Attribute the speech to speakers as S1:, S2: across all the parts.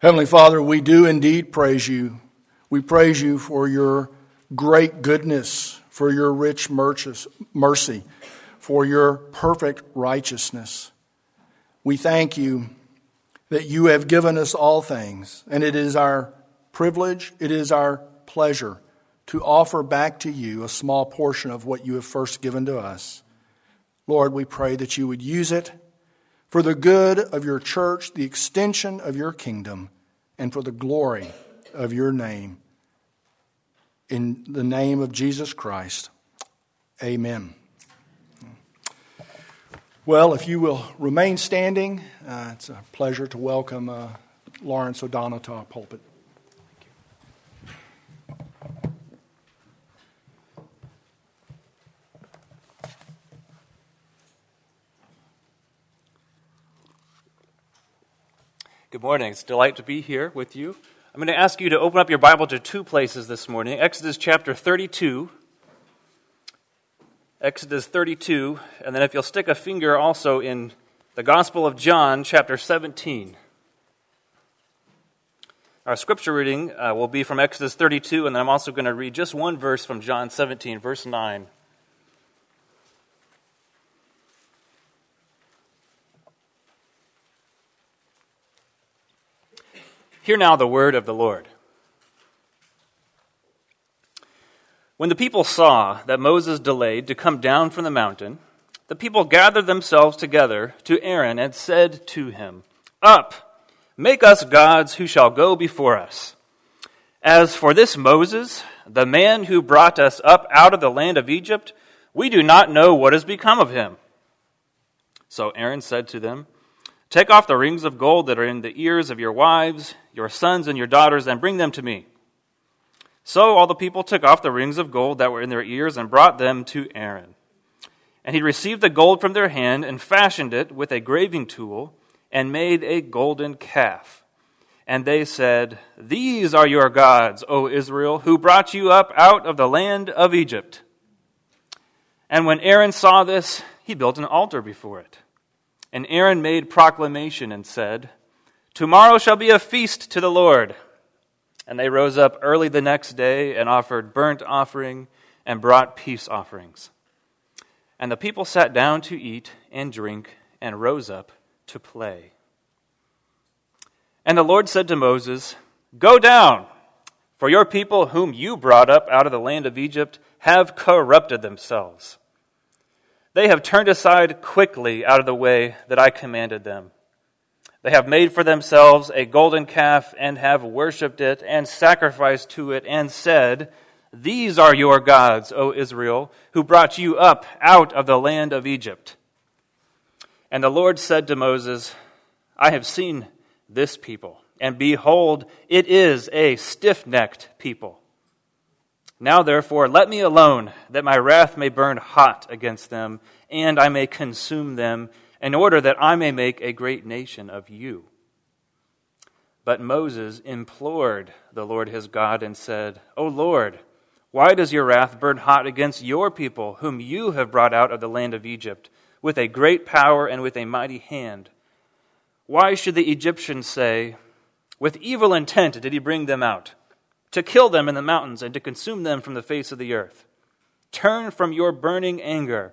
S1: Heavenly Father, we do indeed praise you. We praise you for your great goodness, for your rich mercy, for your perfect righteousness. We thank you that you have given us all things, and it is our privilege, it is our pleasure to offer back to you a small portion of what you have first given to us. Lord, we pray that you would use it for the good of your church, the extension of your kingdom, and for the glory of your name. In the name of Jesus Christ, amen. Well, if you will remain standing, uh, it's a pleasure to welcome uh, Lawrence O'Donnell to our pulpit.
S2: Good morning. It's a delight to be here with you. I'm going to ask you to open up your Bible to two places this morning Exodus chapter 32. Exodus 32, and then if you'll stick a finger also in the Gospel of John, chapter 17. Our scripture reading uh, will be from Exodus 32, and then I'm also going to read just one verse from John 17, verse 9. Hear now the word of the Lord. When the people saw that Moses delayed to come down from the mountain, the people gathered themselves together to Aaron and said to him, Up, make us gods who shall go before us. As for this Moses, the man who brought us up out of the land of Egypt, we do not know what has become of him. So Aaron said to them, Take off the rings of gold that are in the ears of your wives, your sons, and your daughters, and bring them to me. So all the people took off the rings of gold that were in their ears and brought them to Aaron. And he received the gold from their hand and fashioned it with a graving tool and made a golden calf. And they said, These are your gods, O Israel, who brought you up out of the land of Egypt. And when Aaron saw this, he built an altar before it. And Aaron made proclamation and said, Tomorrow shall be a feast to the Lord. And they rose up early the next day and offered burnt offering and brought peace offerings. And the people sat down to eat and drink and rose up to play. And the Lord said to Moses, Go down, for your people whom you brought up out of the land of Egypt have corrupted themselves. They have turned aside quickly out of the way that I commanded them. They have made for themselves a golden calf and have worshipped it and sacrificed to it and said, These are your gods, O Israel, who brought you up out of the land of Egypt. And the Lord said to Moses, I have seen this people, and behold, it is a stiff necked people. Now, therefore, let me alone, that my wrath may burn hot against them, and I may consume them, in order that I may make a great nation of you. But Moses implored the Lord his God and said, O Lord, why does your wrath burn hot against your people, whom you have brought out of the land of Egypt, with a great power and with a mighty hand? Why should the Egyptians say, With evil intent did he bring them out? to kill them in the mountains and to consume them from the face of the earth. Turn from your burning anger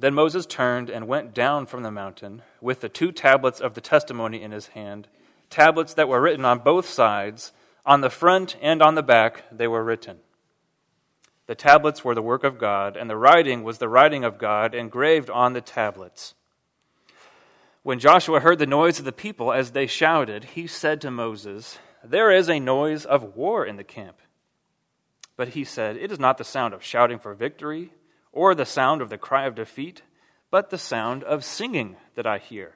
S2: Then Moses turned and went down from the mountain with the two tablets of the testimony in his hand, tablets that were written on both sides. On the front and on the back they were written. The tablets were the work of God, and the writing was the writing of God engraved on the tablets. When Joshua heard the noise of the people as they shouted, he said to Moses, there is a noise of war in the camp. But he said, It is not the sound of shouting for victory or the sound of the cry of defeat, but the sound of singing that I hear.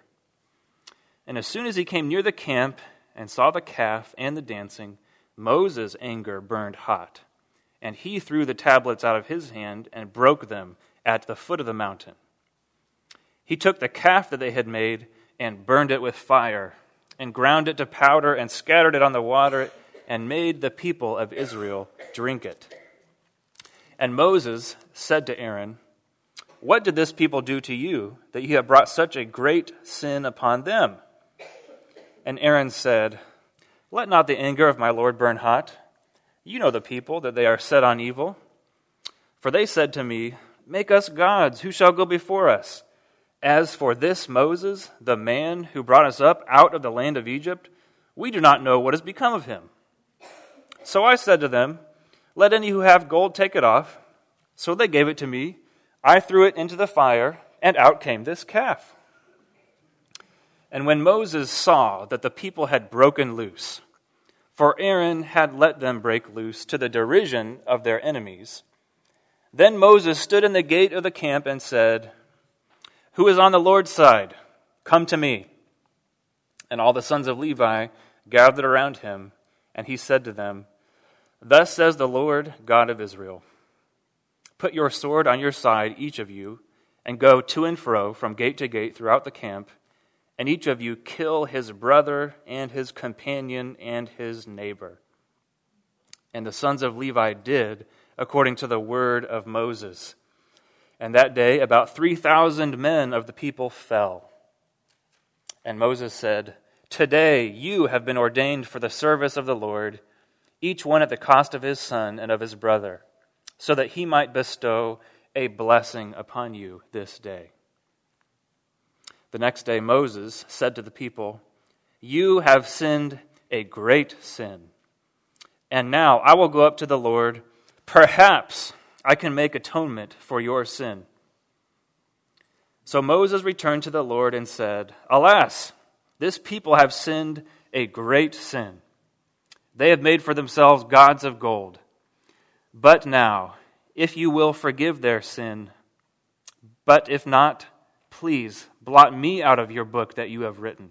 S2: And as soon as he came near the camp and saw the calf and the dancing, Moses' anger burned hot, and he threw the tablets out of his hand and broke them at the foot of the mountain. He took the calf that they had made and burned it with fire, and ground it to powder, and scattered it on the water, and made the people of Israel drink it. And Moses said to Aaron, What did this people do to you, that you have brought such a great sin upon them? And Aaron said, Let not the anger of my Lord burn hot. You know the people, that they are set on evil. For they said to me, Make us gods, who shall go before us? As for this Moses, the man who brought us up out of the land of Egypt, we do not know what has become of him. So I said to them, Let any who have gold take it off. So they gave it to me. I threw it into the fire, and out came this calf. And when Moses saw that the people had broken loose, for Aaron had let them break loose to the derision of their enemies, then Moses stood in the gate of the camp and said, Who is on the Lord's side? Come to me. And all the sons of Levi gathered around him, and he said to them, Thus says the Lord God of Israel Put your sword on your side, each of you, and go to and fro from gate to gate throughout the camp and each of you kill his brother and his companion and his neighbor. And the sons of Levi did according to the word of Moses. And that day about 3,000 men of the people fell. And Moses said, Today you have been ordained for the service of the Lord, each one at the cost of his son and of his brother, so that he might bestow a blessing upon you this day. The next day, Moses said to the people, You have sinned a great sin. And now I will go up to the Lord. Perhaps I can make atonement for your sin. So Moses returned to the Lord and said, Alas, this people have sinned a great sin. They have made for themselves gods of gold. But now, if you will forgive their sin, but if not, please blot me out of your book that you have written.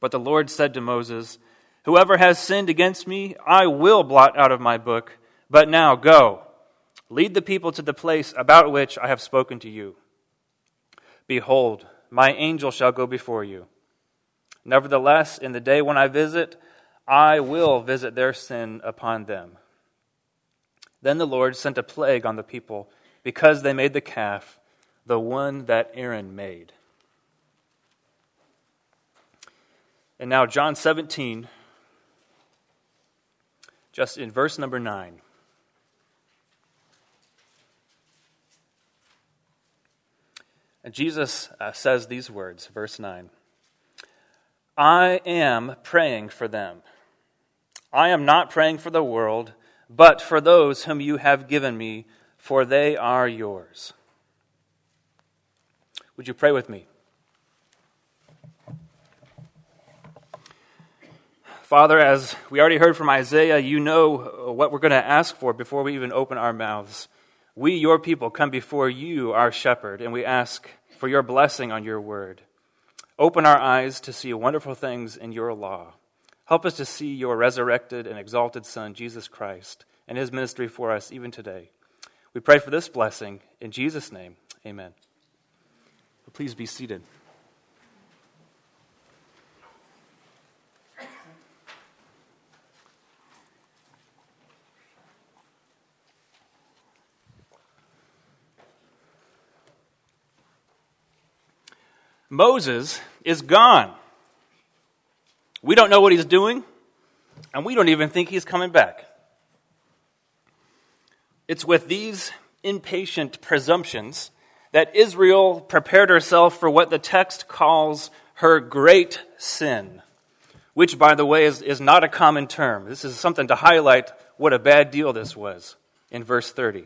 S2: But the Lord said to Moses, Whoever has sinned against me, I will blot out of my book. But now go, lead the people to the place about which I have spoken to you. Behold, my angel shall go before you. Nevertheless, in the day when I visit, I will visit their sin upon them. Then the Lord sent a plague on the people because they made the calf the one that Aaron made. And now, John 17, just in verse number 9. And Jesus uh, says these words, verse 9 I am praying for them. I am not praying for the world, but for those whom you have given me, for they are yours. Would you pray with me? Father, as we already heard from Isaiah, you know what we're going to ask for before we even open our mouths. We, your people, come before you, our shepherd, and we ask for your blessing on your word. Open our eyes to see wonderful things in your law. Help us to see your resurrected and exalted Son, Jesus Christ, and his ministry for us even today. We pray for this blessing. In Jesus' name, amen. Please be seated. Moses is gone. We don't know what he's doing, and we don't even think he's coming back. It's with these impatient presumptions that Israel prepared herself for what the text calls her great sin, which, by the way, is, is not a common term. This is something to highlight what a bad deal this was in verse 30.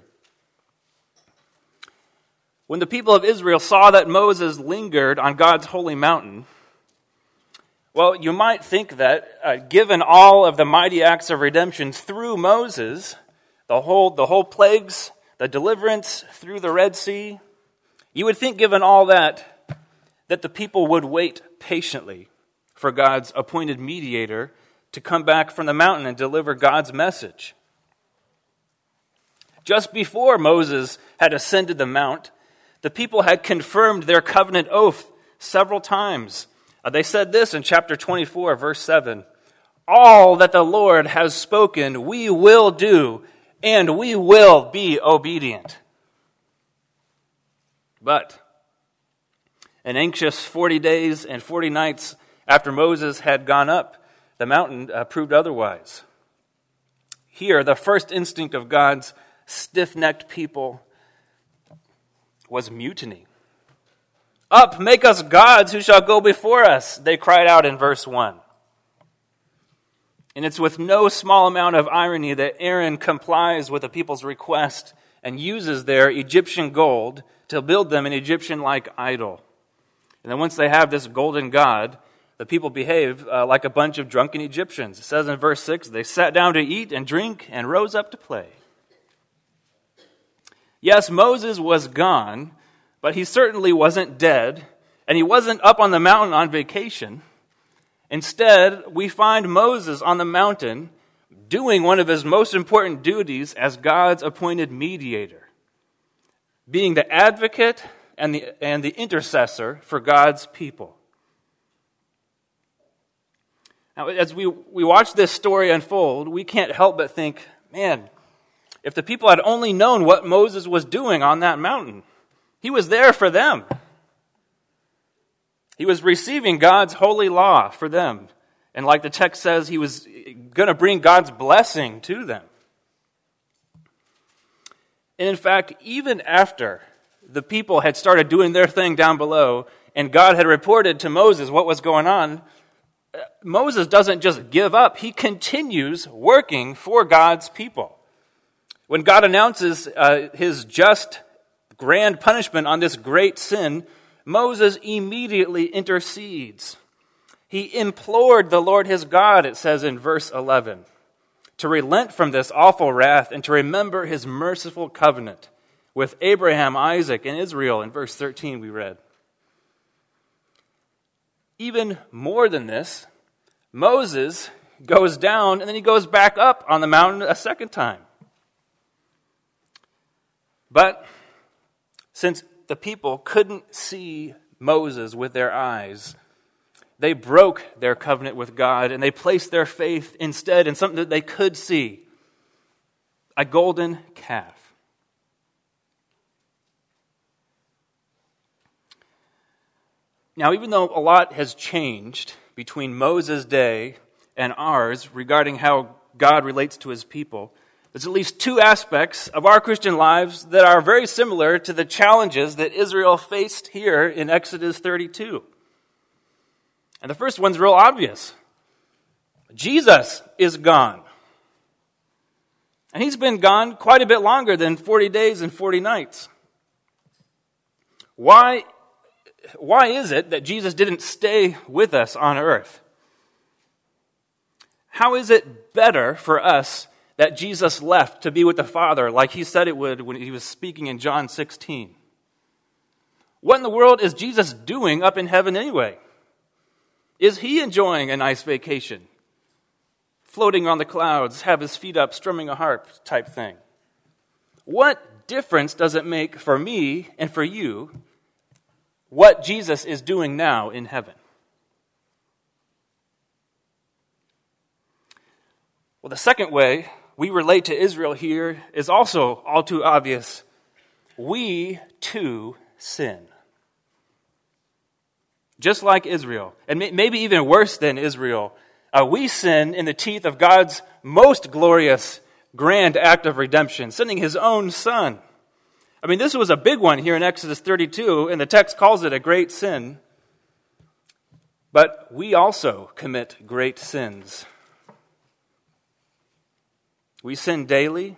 S2: When the people of Israel saw that Moses lingered on God's holy mountain, well, you might think that uh, given all of the mighty acts of redemption through Moses, the whole, the whole plagues, the deliverance through the Red Sea, you would think, given all that, that the people would wait patiently for God's appointed mediator to come back from the mountain and deliver God's message. Just before Moses had ascended the mount, the people had confirmed their covenant oath several times. Uh, they said this in chapter 24, verse 7 All that the Lord has spoken, we will do, and we will be obedient. But an anxious 40 days and 40 nights after Moses had gone up the mountain, uh, proved otherwise. Here, the first instinct of God's stiff necked people was mutiny. Up, make us gods who shall go before us, they cried out in verse 1. And it's with no small amount of irony that Aaron complies with the people's request and uses their Egyptian gold to build them an Egyptian like idol. And then once they have this golden god, the people behave uh, like a bunch of drunken Egyptians. It says in verse 6 they sat down to eat and drink and rose up to play. Yes, Moses was gone, but he certainly wasn't dead, and he wasn't up on the mountain on vacation. Instead, we find Moses on the mountain doing one of his most important duties as God's appointed mediator, being the advocate and the, and the intercessor for God's people. Now, as we, we watch this story unfold, we can't help but think, man, if the people had only known what Moses was doing on that mountain, he was there for them. He was receiving God's holy law for them. And like the text says, he was going to bring God's blessing to them. And in fact, even after the people had started doing their thing down below and God had reported to Moses what was going on, Moses doesn't just give up, he continues working for God's people. When God announces uh, his just, grand punishment on this great sin, Moses immediately intercedes. He implored the Lord his God, it says in verse 11, to relent from this awful wrath and to remember his merciful covenant with Abraham, Isaac, and Israel. In verse 13, we read. Even more than this, Moses goes down and then he goes back up on the mountain a second time. But since the people couldn't see Moses with their eyes, they broke their covenant with God and they placed their faith instead in something that they could see a golden calf. Now, even though a lot has changed between Moses' day and ours regarding how God relates to his people, there's at least two aspects of our Christian lives that are very similar to the challenges that Israel faced here in Exodus 32. And the first one's real obvious Jesus is gone. And he's been gone quite a bit longer than 40 days and 40 nights. Why, why is it that Jesus didn't stay with us on earth? How is it better for us that Jesus left to be with the Father like he said it would when he was speaking in John 16. What in the world is Jesus doing up in heaven anyway? Is he enjoying a nice vacation? Floating on the clouds, have his feet up, strumming a harp type thing? What difference does it make for me and for you what Jesus is doing now in heaven? Well, the second way we relate to Israel here is also all too obvious. We too sin. Just like Israel, and maybe even worse than Israel, uh, we sin in the teeth of God's most glorious, grand act of redemption, sending his own son. I mean, this was a big one here in Exodus 32, and the text calls it a great sin. But we also commit great sins. We sin daily.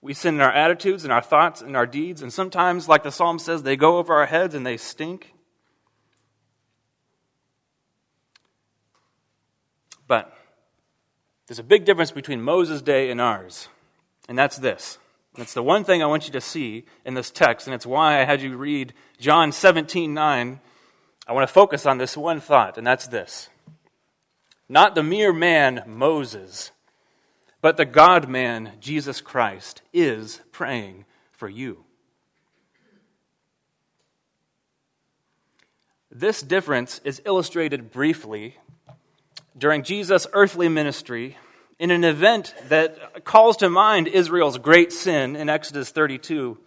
S2: We sin in our attitudes and our thoughts and our deeds. And sometimes, like the psalm says, they go over our heads and they stink. But there's a big difference between Moses' day and ours. And that's this. That's the one thing I want you to see in this text, and it's why I had you read John 17 9. I want to focus on this one thought, and that's this not the mere man, Moses, but the God man, Jesus Christ, is praying for you. This difference is illustrated briefly during Jesus' earthly ministry in an event that calls to mind Israel's great sin in Exodus 32.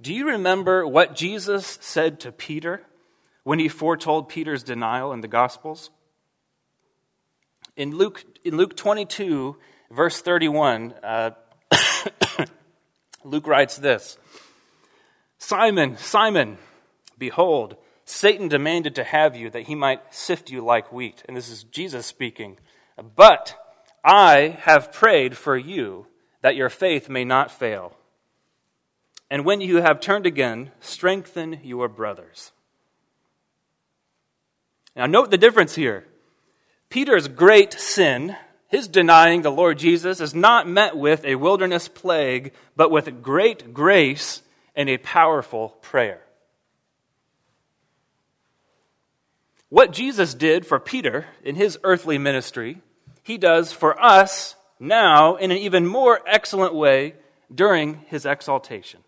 S2: Do you remember what Jesus said to Peter when he foretold Peter's denial in the Gospels? In Luke, in Luke 22, verse 31, uh, Luke writes this Simon, Simon, behold, Satan demanded to have you that he might sift you like wheat. And this is Jesus speaking. But I have prayed for you that your faith may not fail. And when you have turned again, strengthen your brothers. Now, note the difference here. Peter's great sin, his denying the Lord Jesus, is not met with a wilderness plague, but with great grace and a powerful prayer. What Jesus did for Peter in his earthly ministry he does for us now in an even more excellent way during his exaltation.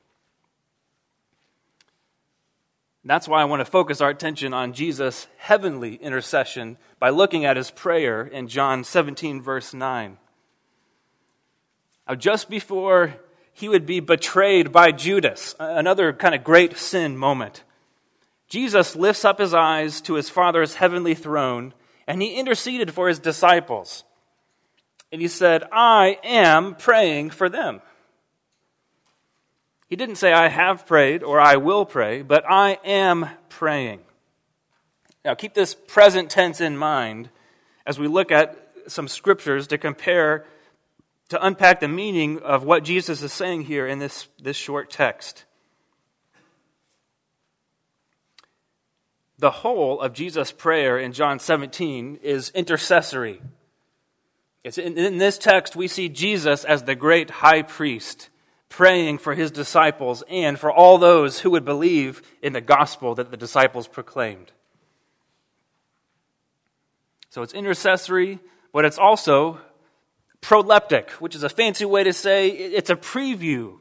S2: That's why I want to focus our attention on Jesus' heavenly intercession by looking at his prayer in John 17, verse 9. Now, just before he would be betrayed by Judas, another kind of great sin moment, Jesus lifts up his eyes to his Father's heavenly throne and he interceded for his disciples. And he said, I am praying for them. He didn't say, I have prayed or I will pray, but I am praying. Now, keep this present tense in mind as we look at some scriptures to compare, to unpack the meaning of what Jesus is saying here in this, this short text. The whole of Jesus' prayer in John 17 is intercessory. It's in, in this text, we see Jesus as the great high priest praying for his disciples and for all those who would believe in the gospel that the disciples proclaimed. So it's intercessory, but it's also proleptic, which is a fancy way to say it's a preview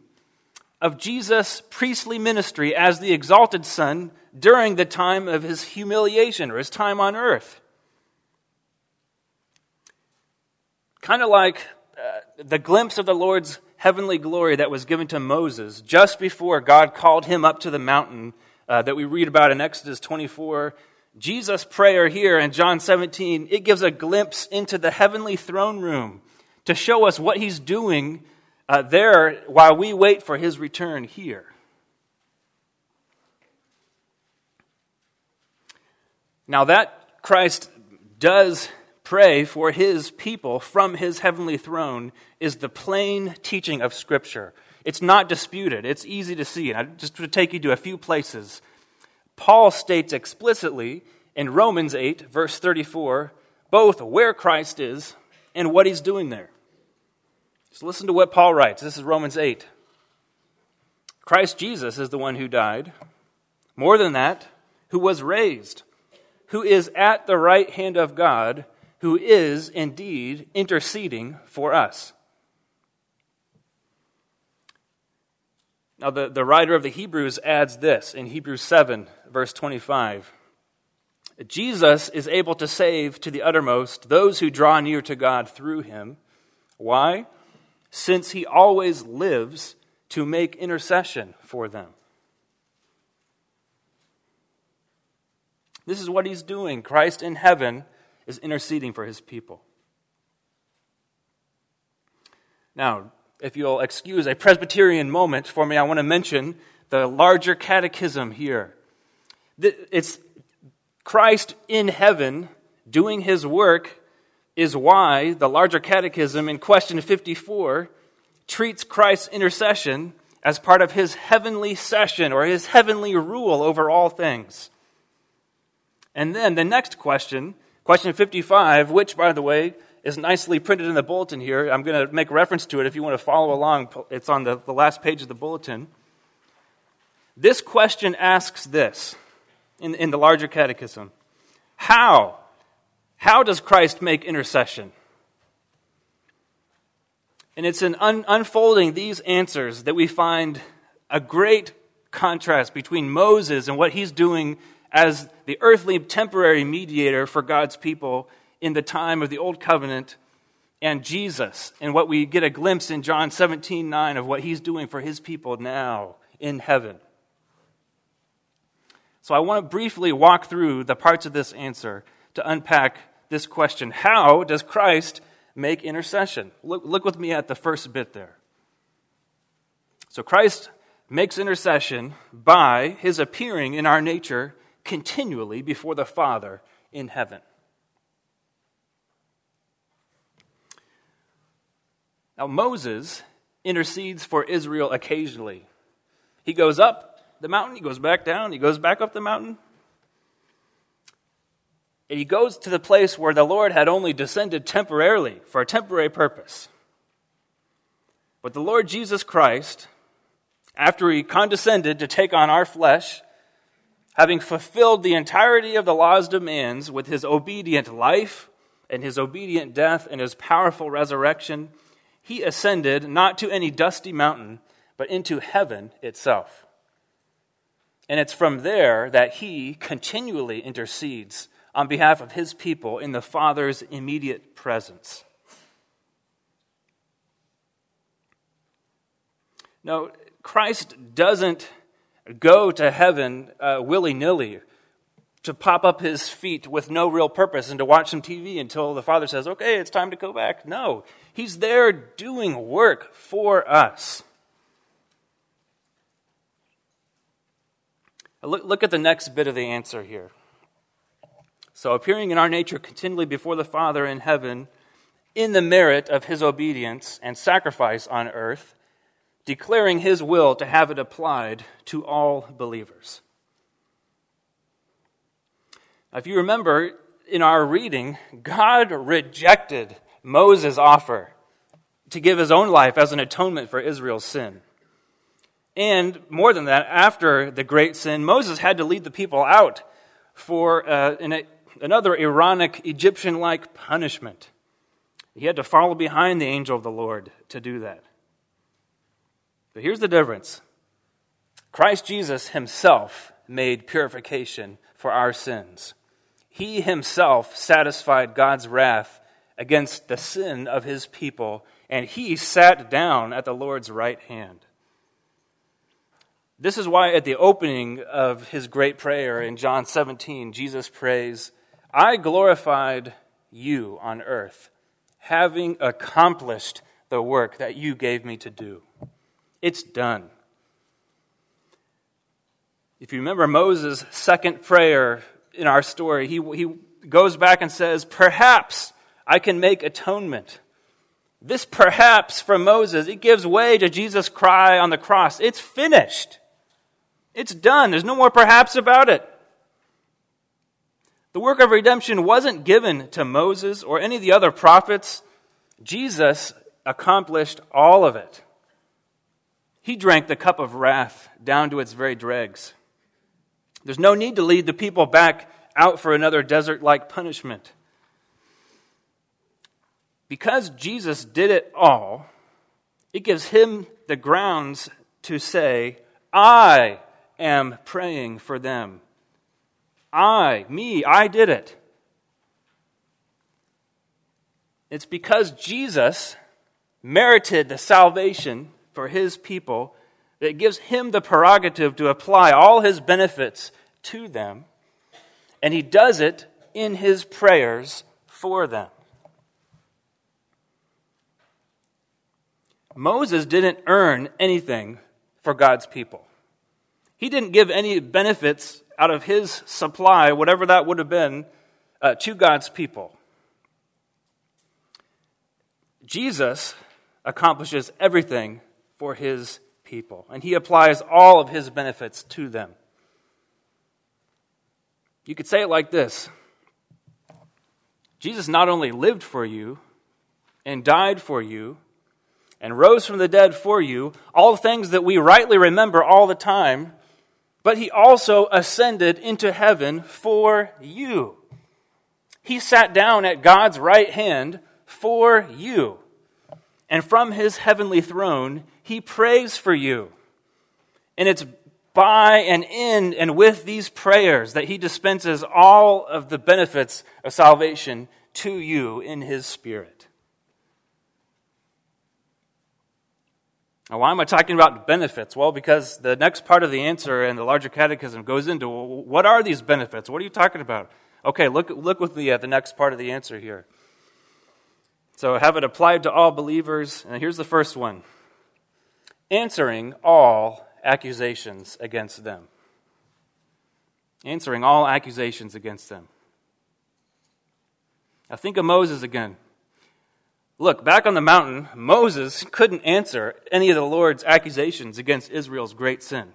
S2: of Jesus' priestly ministry as the exalted Son during the time of his humiliation or his time on earth. Kind of like uh, the glimpse of the Lord's heavenly glory that was given to Moses just before God called him up to the mountain uh, that we read about in Exodus 24. Jesus' prayer here in John 17, it gives a glimpse into the heavenly throne room to show us what he's doing uh, there while we wait for his return here. Now, that Christ does pray for his people from his heavenly throne is the plain teaching of Scripture. It's not disputed, it's easy to see. And I just want to take you to a few places. Paul states explicitly in Romans 8, verse 34, both where Christ is and what he's doing there. So listen to what Paul writes. This is Romans 8. Christ Jesus is the one who died. More than that, who was raised, who is at the right hand of God who is indeed interceding for us. Now, the, the writer of the Hebrews adds this in Hebrews 7, verse 25. Jesus is able to save to the uttermost those who draw near to God through him. Why? Since he always lives to make intercession for them. This is what he's doing. Christ in heaven is interceding for his people. Now, if you'll excuse a Presbyterian moment for me, I want to mention the larger catechism here. It's Christ in heaven doing his work is why the larger catechism in question 54 treats Christ's intercession as part of his heavenly session or his heavenly rule over all things. And then the next question Question 55, which, by the way, is nicely printed in the bulletin here. I'm going to make reference to it if you want to follow along. It's on the, the last page of the bulletin. This question asks this in, in the larger catechism. How? How does Christ make intercession? And it's in un- unfolding these answers that we find a great contrast between Moses and what he's doing as the earthly temporary mediator for God's people in the time of the Old Covenant and Jesus, and what we get a glimpse in John 17 9 of what he's doing for his people now in heaven. So I want to briefly walk through the parts of this answer to unpack this question How does Christ make intercession? Look, look with me at the first bit there. So Christ makes intercession by his appearing in our nature continually before the Father in heaven. Now, Moses intercedes for Israel occasionally. He goes up the mountain, he goes back down, he goes back up the mountain. And he goes to the place where the Lord had only descended temporarily for a temporary purpose. But the Lord Jesus Christ, after he condescended to take on our flesh, having fulfilled the entirety of the law's demands with his obedient life and his obedient death and his powerful resurrection, he ascended not to any dusty mountain, but into heaven itself. And it's from there that he continually intercedes on behalf of his people in the Father's immediate presence. No, Christ doesn't go to heaven uh, willy nilly to pop up his feet with no real purpose and to watch some TV until the Father says, okay, it's time to go back. No, He's there doing work for us. Look, look at the next bit of the answer here. So, appearing in our nature continually before the Father in heaven, in the merit of his obedience and sacrifice on earth, declaring his will to have it applied to all believers. Now, if you remember in our reading, God rejected Moses' offer to give his own life as an atonement for Israel's sin. And more than that, after the great sin, Moses had to lead the people out for uh, an, another ironic Egyptian like punishment. He had to follow behind the angel of the Lord to do that. But here's the difference Christ Jesus himself made purification for our sins. He himself satisfied God's wrath against the sin of his people, and he sat down at the Lord's right hand. This is why at the opening of his great prayer in John 17, Jesus prays, I glorified you on earth, having accomplished the work that you gave me to do. It's done. If you remember Moses' second prayer in our story, he, he goes back and says, Perhaps I can make atonement. This perhaps from Moses, it gives way to Jesus' cry on the cross. It's finished. It's done. There's no more perhaps about it. The work of redemption wasn't given to Moses or any of the other prophets. Jesus accomplished all of it. He drank the cup of wrath down to its very dregs. There's no need to lead the people back out for another desert like punishment. Because Jesus did it all, it gives him the grounds to say, I am praying for them. I, me, I did it. It's because Jesus merited the salvation for his people that gives him the prerogative to apply all his benefits to them, and he does it in his prayers for them. Moses didn't earn anything for God's people. He didn't give any benefits out of his supply, whatever that would have been, uh, to God's people. Jesus accomplishes everything for his people, and he applies all of his benefits to them. You could say it like this Jesus not only lived for you and died for you and rose from the dead for you, all things that we rightly remember all the time, but he also ascended into heaven for you. He sat down at God's right hand for you. And from his heavenly throne, he prays for you. And it's by and in and with these prayers that he dispenses all of the benefits of salvation to you in his spirit. Now, why am I talking about benefits? Well, because the next part of the answer in the larger catechism goes into what are these benefits? What are you talking about? Okay, look, look with me at the next part of the answer here. So, have it applied to all believers. And here's the first one answering all accusations against them. Answering all accusations against them. Now, think of Moses again. Look, back on the mountain, Moses couldn't answer any of the Lord's accusations against Israel's great sin.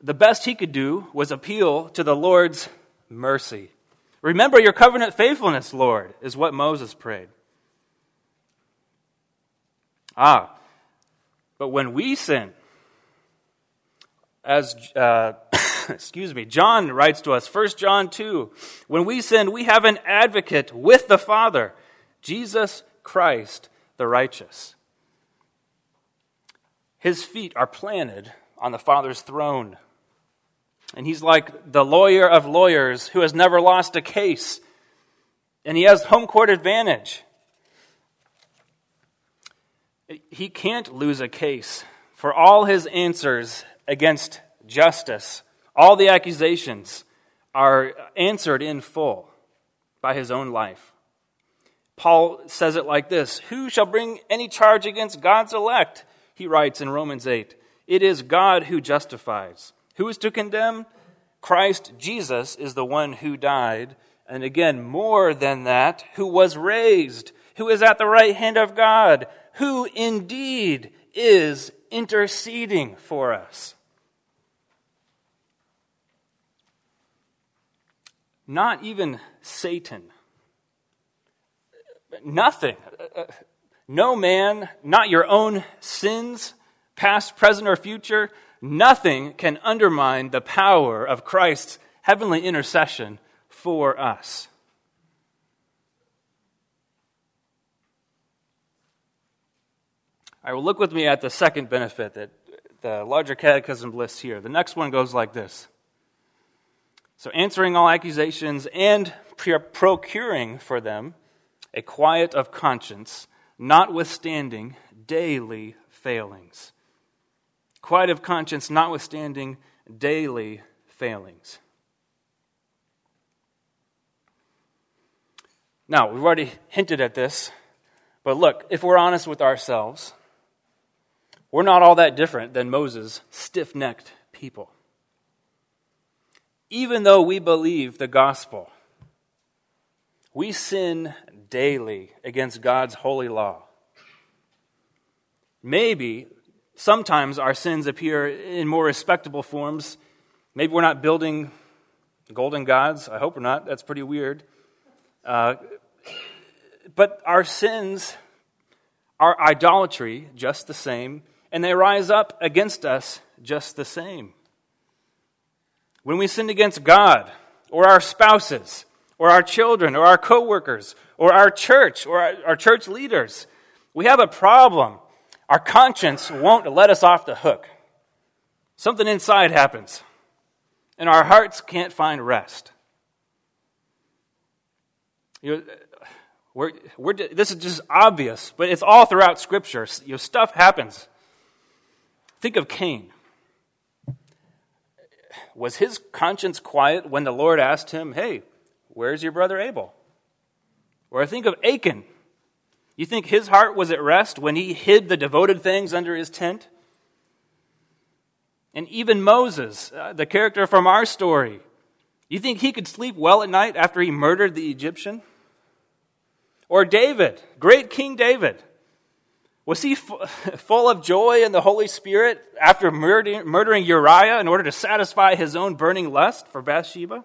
S2: The best he could do was appeal to the Lord's mercy. Remember your covenant faithfulness, Lord, is what Moses prayed. Ah, but when we sin, as uh, excuse me, John writes to us, 1 John 2, when we sin, we have an advocate with the Father Jesus Christ the righteous. His feet are planted on the Father's throne. And he's like the lawyer of lawyers who has never lost a case. And he has home court advantage. He can't lose a case, for all his answers against justice, all the accusations, are answered in full by his own life. Paul says it like this Who shall bring any charge against God's elect? He writes in Romans 8. It is God who justifies. Who is to condemn? Christ Jesus is the one who died, and again, more than that, who was raised, who is at the right hand of God, who indeed is interceding for us. Not even Satan nothing. No man, not your own sins, past, present, or future, nothing can undermine the power of Christ's heavenly intercession for us. All right, well, look with me at the second benefit that the larger catechism lists here. The next one goes like this. So, answering all accusations and procuring for them a quiet of conscience, notwithstanding daily failings. Quiet of conscience, notwithstanding daily failings. Now, we've already hinted at this, but look, if we're honest with ourselves, we're not all that different than Moses' stiff necked people. Even though we believe the gospel, we sin daily against God's holy law. Maybe sometimes our sins appear in more respectable forms. Maybe we're not building golden gods. I hope we're not. That's pretty weird. Uh, but our sins are idolatry just the same, and they rise up against us just the same. When we sin against God or our spouses, or our children or our coworkers or our church or our, our church leaders. We have a problem. Our conscience won't let us off the hook. Something inside happens, and our hearts can't find rest. You know, we're, we're, this is just obvious, but it's all throughout Scripture. You know, stuff happens. Think of Cain. Was his conscience quiet when the Lord asked him, Hey, Where's your brother Abel? Or think of Achan. You think his heart was at rest when he hid the devoted things under his tent? And even Moses, uh, the character from our story, you think he could sleep well at night after he murdered the Egyptian? Or David, great King David. Was he f- full of joy in the Holy Spirit after murdering, murdering Uriah in order to satisfy his own burning lust for Bathsheba?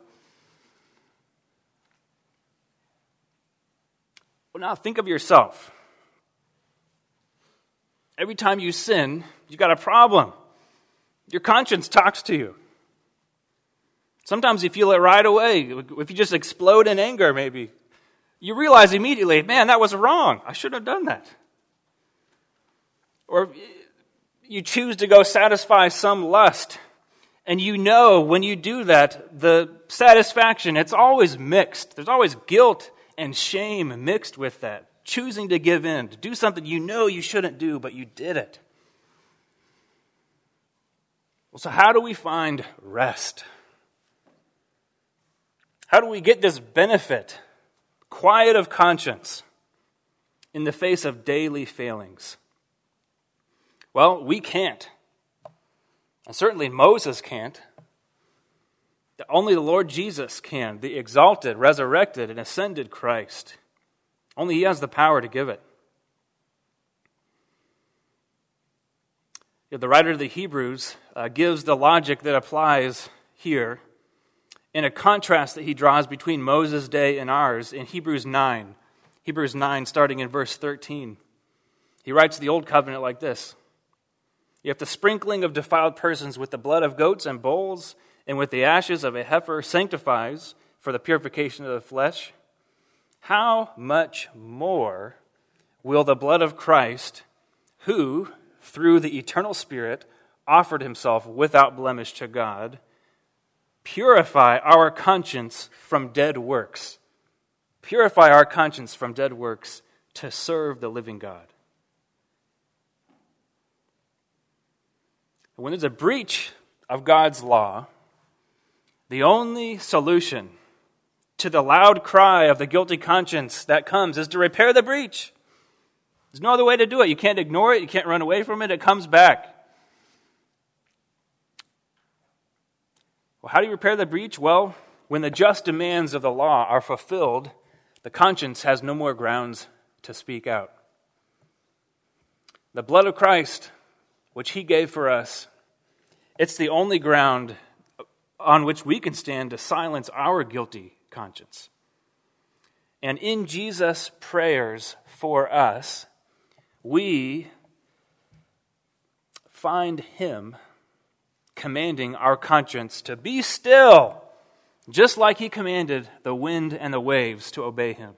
S2: Well, now think of yourself. Every time you sin, you got a problem. Your conscience talks to you. Sometimes you feel it right away. If you just explode in anger, maybe, you realize immediately, man, that was wrong. I shouldn't have done that. Or you choose to go satisfy some lust, and you know when you do that, the satisfaction, it's always mixed. There's always guilt and shame mixed with that. Choosing to give in, to do something you know you shouldn't do, but you did it. Well, so how do we find rest? How do we get this benefit, quiet of conscience, in the face of daily failings? Well, we can't. And certainly Moses can't. Only the Lord Jesus can, the exalted, resurrected, and ascended Christ. Only He has the power to give it. The writer of the Hebrews uh, gives the logic that applies here in a contrast that he draws between Moses' day and ours in Hebrews 9. Hebrews 9, starting in verse 13. He writes the Old Covenant like this If the sprinkling of defiled persons with the blood of goats and bulls and with the ashes of a heifer sanctifies for the purification of the flesh, how much more will the blood of Christ, who, through the eternal Spirit, offered himself without blemish to God, purify our conscience from dead works. Purify our conscience from dead works to serve the living God. When there's a breach of God's law, the only solution to the loud cry of the guilty conscience that comes is to repair the breach. There's no other way to do it. You can't ignore it, you can't run away from it, it comes back. Well, how do you repair the breach? Well, when the just demands of the law are fulfilled, the conscience has no more grounds to speak out. The blood of Christ, which he gave for us, it's the only ground on which we can stand to silence our guilty conscience. And in Jesus' prayers for us, we find him commanding our conscience to be still, just like he commanded the wind and the waves to obey him.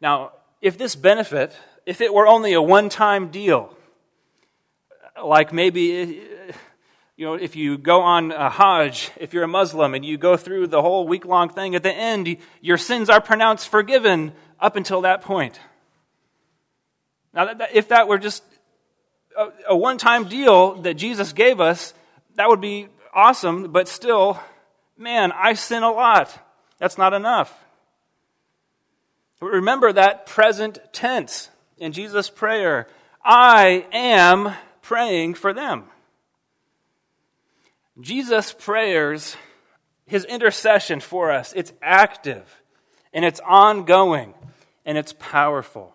S2: Now, if this benefit, if it were only a one time deal, like maybe eh, you know, if you go on a Hajj, if you're a Muslim and you go through the whole week long thing, at the end, your sins are pronounced forgiven up until that point. Now, if that were just a, a one time deal that Jesus gave us, that would be awesome, but still, man, I sin a lot. That's not enough. Remember that present tense in Jesus' prayer I am praying for them. Jesus' prayers, his intercession for us, it's active and it's ongoing and it's powerful.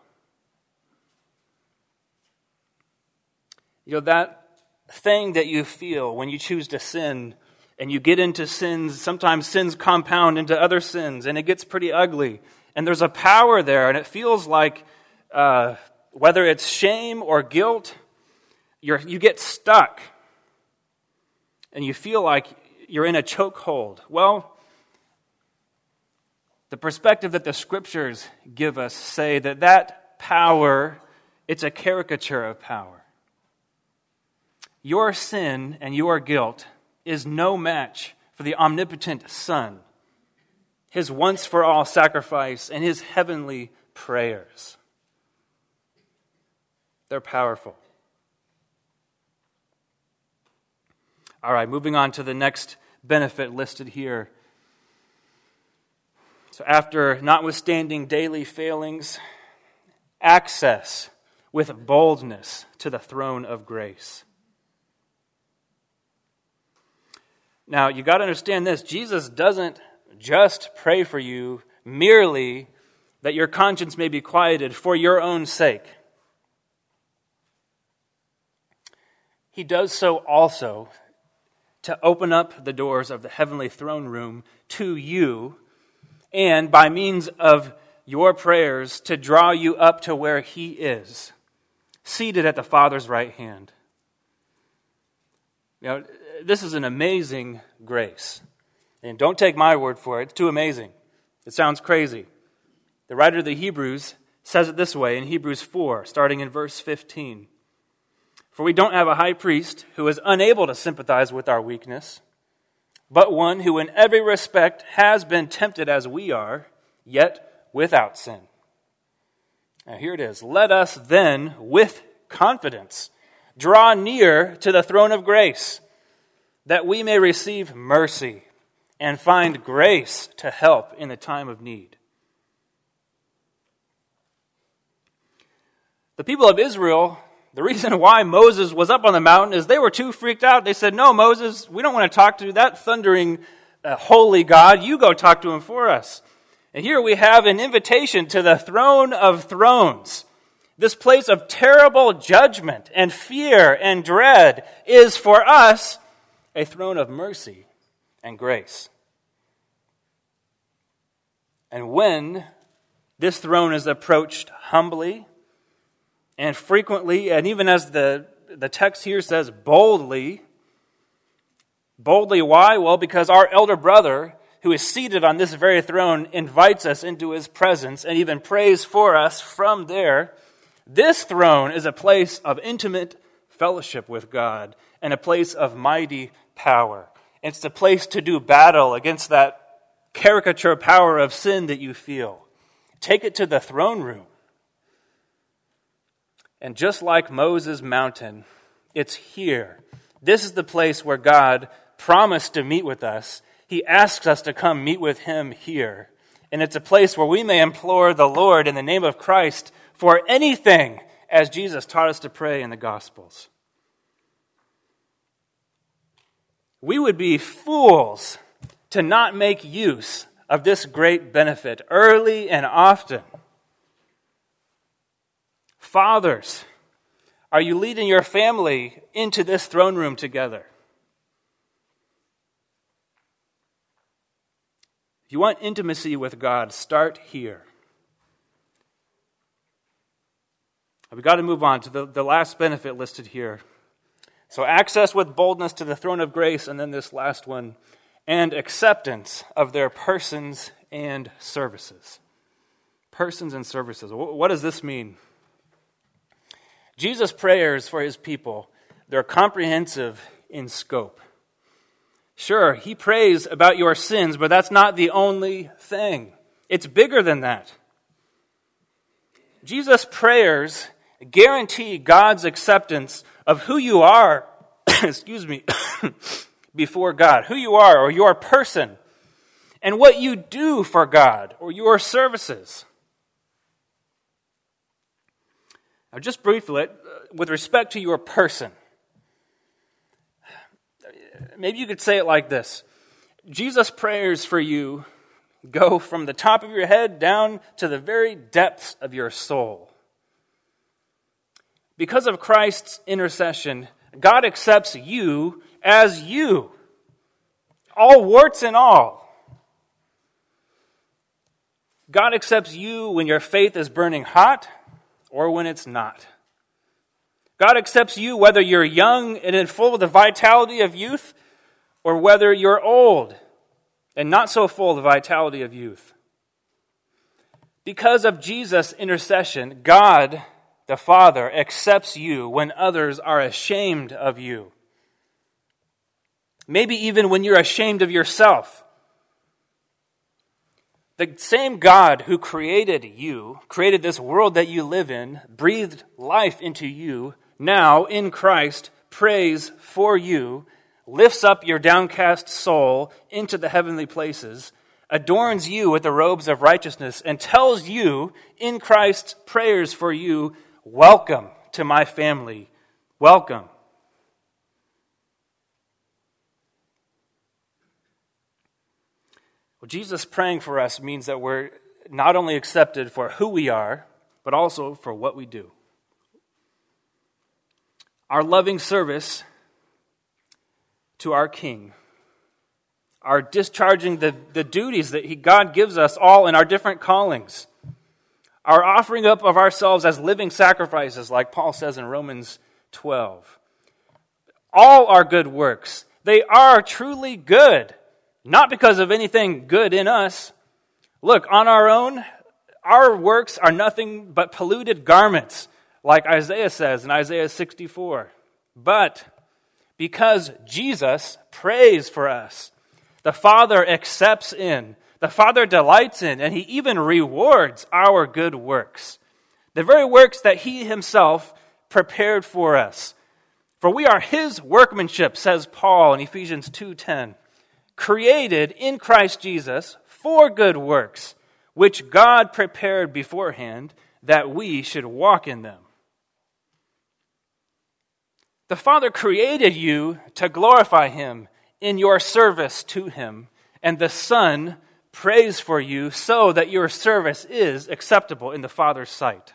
S2: You know, that thing that you feel when you choose to sin and you get into sins, sometimes sins compound into other sins and it gets pretty ugly. And there's a power there, and it feels like uh, whether it's shame or guilt, you you get stuck and you feel like you're in a chokehold. Well, the perspective that the scriptures give us say that that power, it's a caricature of power. Your sin and your guilt is no match for the omnipotent Son, his once for all sacrifice, and his heavenly prayers. They're powerful. All right, moving on to the next benefit listed here. So, after notwithstanding daily failings, access with boldness to the throne of grace. Now, you got to understand this Jesus doesn't just pray for you merely that your conscience may be quieted for your own sake. He does so also to open up the doors of the heavenly throne room to you, and by means of your prayers, to draw you up to where He is, seated at the Father's right hand. You know, this is an amazing grace. And don't take my word for it, it's too amazing. It sounds crazy. The writer of the Hebrews says it this way in Hebrews 4, starting in verse 15. For we don't have a high priest who is unable to sympathize with our weakness, but one who in every respect has been tempted as we are, yet without sin. Now here it is. Let us then, with confidence, draw near to the throne of grace, that we may receive mercy and find grace to help in the time of need. The people of Israel, the reason why Moses was up on the mountain is they were too freaked out. They said, No, Moses, we don't want to talk to that thundering, uh, holy God. You go talk to him for us. And here we have an invitation to the throne of thrones. This place of terrible judgment and fear and dread is for us a throne of mercy and grace. And when this throne is approached humbly and frequently, and even as the, the text here says, boldly, boldly, why? Well, because our elder brother, who is seated on this very throne, invites us into his presence and even prays for us from there. This throne is a place of intimate fellowship with God and a place of mighty power. It's the place to do battle against that caricature power of sin that you feel. Take it to the throne room. And just like Moses' mountain, it's here. This is the place where God promised to meet with us. He asks us to come meet with him here. And it's a place where we may implore the Lord in the name of Christ for anything, as Jesus taught us to pray in the Gospels. We would be fools to not make use of this great benefit early and often. Fathers, are you leading your family into this throne room together? If you want intimacy with God, start here. We've got to move on to the, the last benefit listed here. So, access with boldness to the throne of grace, and then this last one and acceptance of their persons and services. Persons and services. What does this mean? Jesus' prayers for his people, they're comprehensive in scope. Sure, he prays about your sins, but that's not the only thing. It's bigger than that. Jesus' prayers guarantee God's acceptance of who you are, excuse me, before God, who you are or your person, and what you do for God or your services. Now, just briefly, with respect to your person, maybe you could say it like this Jesus' prayers for you go from the top of your head down to the very depths of your soul. Because of Christ's intercession, God accepts you as you, all warts and all. God accepts you when your faith is burning hot or when it's not. God accepts you whether you're young and in full of the vitality of youth or whether you're old and not so full of the vitality of youth. Because of Jesus' intercession, God the Father accepts you when others are ashamed of you maybe even when you're ashamed of yourself. The same God who created you, created this world that you live in, breathed life into you, now in Christ prays for you, lifts up your downcast soul into the heavenly places, adorns you with the robes of righteousness, and tells you in Christ's prayers for you, Welcome to my family. Welcome. Well, Jesus praying for us means that we're not only accepted for who we are, but also for what we do. Our loving service to our King, our discharging the, the duties that he, God gives us all in our different callings, our offering up of ourselves as living sacrifices, like Paul says in Romans 12. All our good works, they are truly good, not because of anything good in us. Look, on our own, our works are nothing but polluted garments, like Isaiah says in Isaiah 64. But because Jesus prays for us, the Father accepts in, the Father delights in, and He even rewards our good works. The very works that He Himself prepared for us. For we are His workmanship, says Paul in Ephesians 2:10, created in Christ Jesus for good works, which God prepared beforehand that we should walk in them. The Father created you to glorify Him in your service to Him, and the Son prays for you so that your service is acceptable in the Father's sight.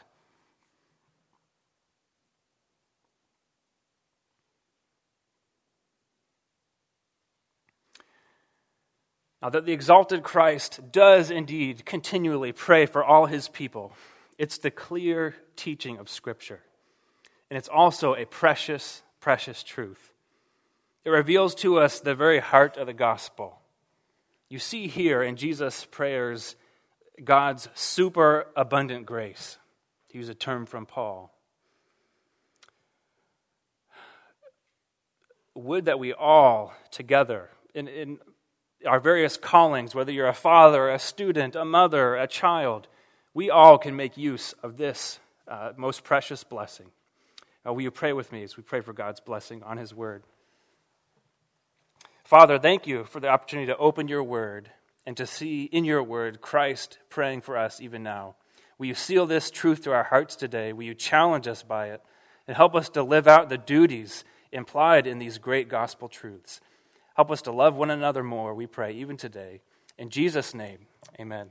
S2: Now, that the exalted Christ does indeed continually pray for all his people, it's the clear teaching of Scripture. And it's also a precious, precious truth. It reveals to us the very heart of the gospel. You see here in Jesus' prayers God's super abundant grace. To use a term from Paul. Would that we all together, in, in our various callings, whether you're a father, a student, a mother, a child, we all can make use of this uh, most precious blessing. Uh, will you pray with me as we pray for God's blessing on His Word? Father, thank you for the opportunity to open your Word and to see in your Word Christ praying for us even now. Will you seal this truth to our hearts today? Will you challenge us by it and help us to live out the duties implied in these great gospel truths? Help us to love one another more, we pray, even today. In Jesus' name, amen.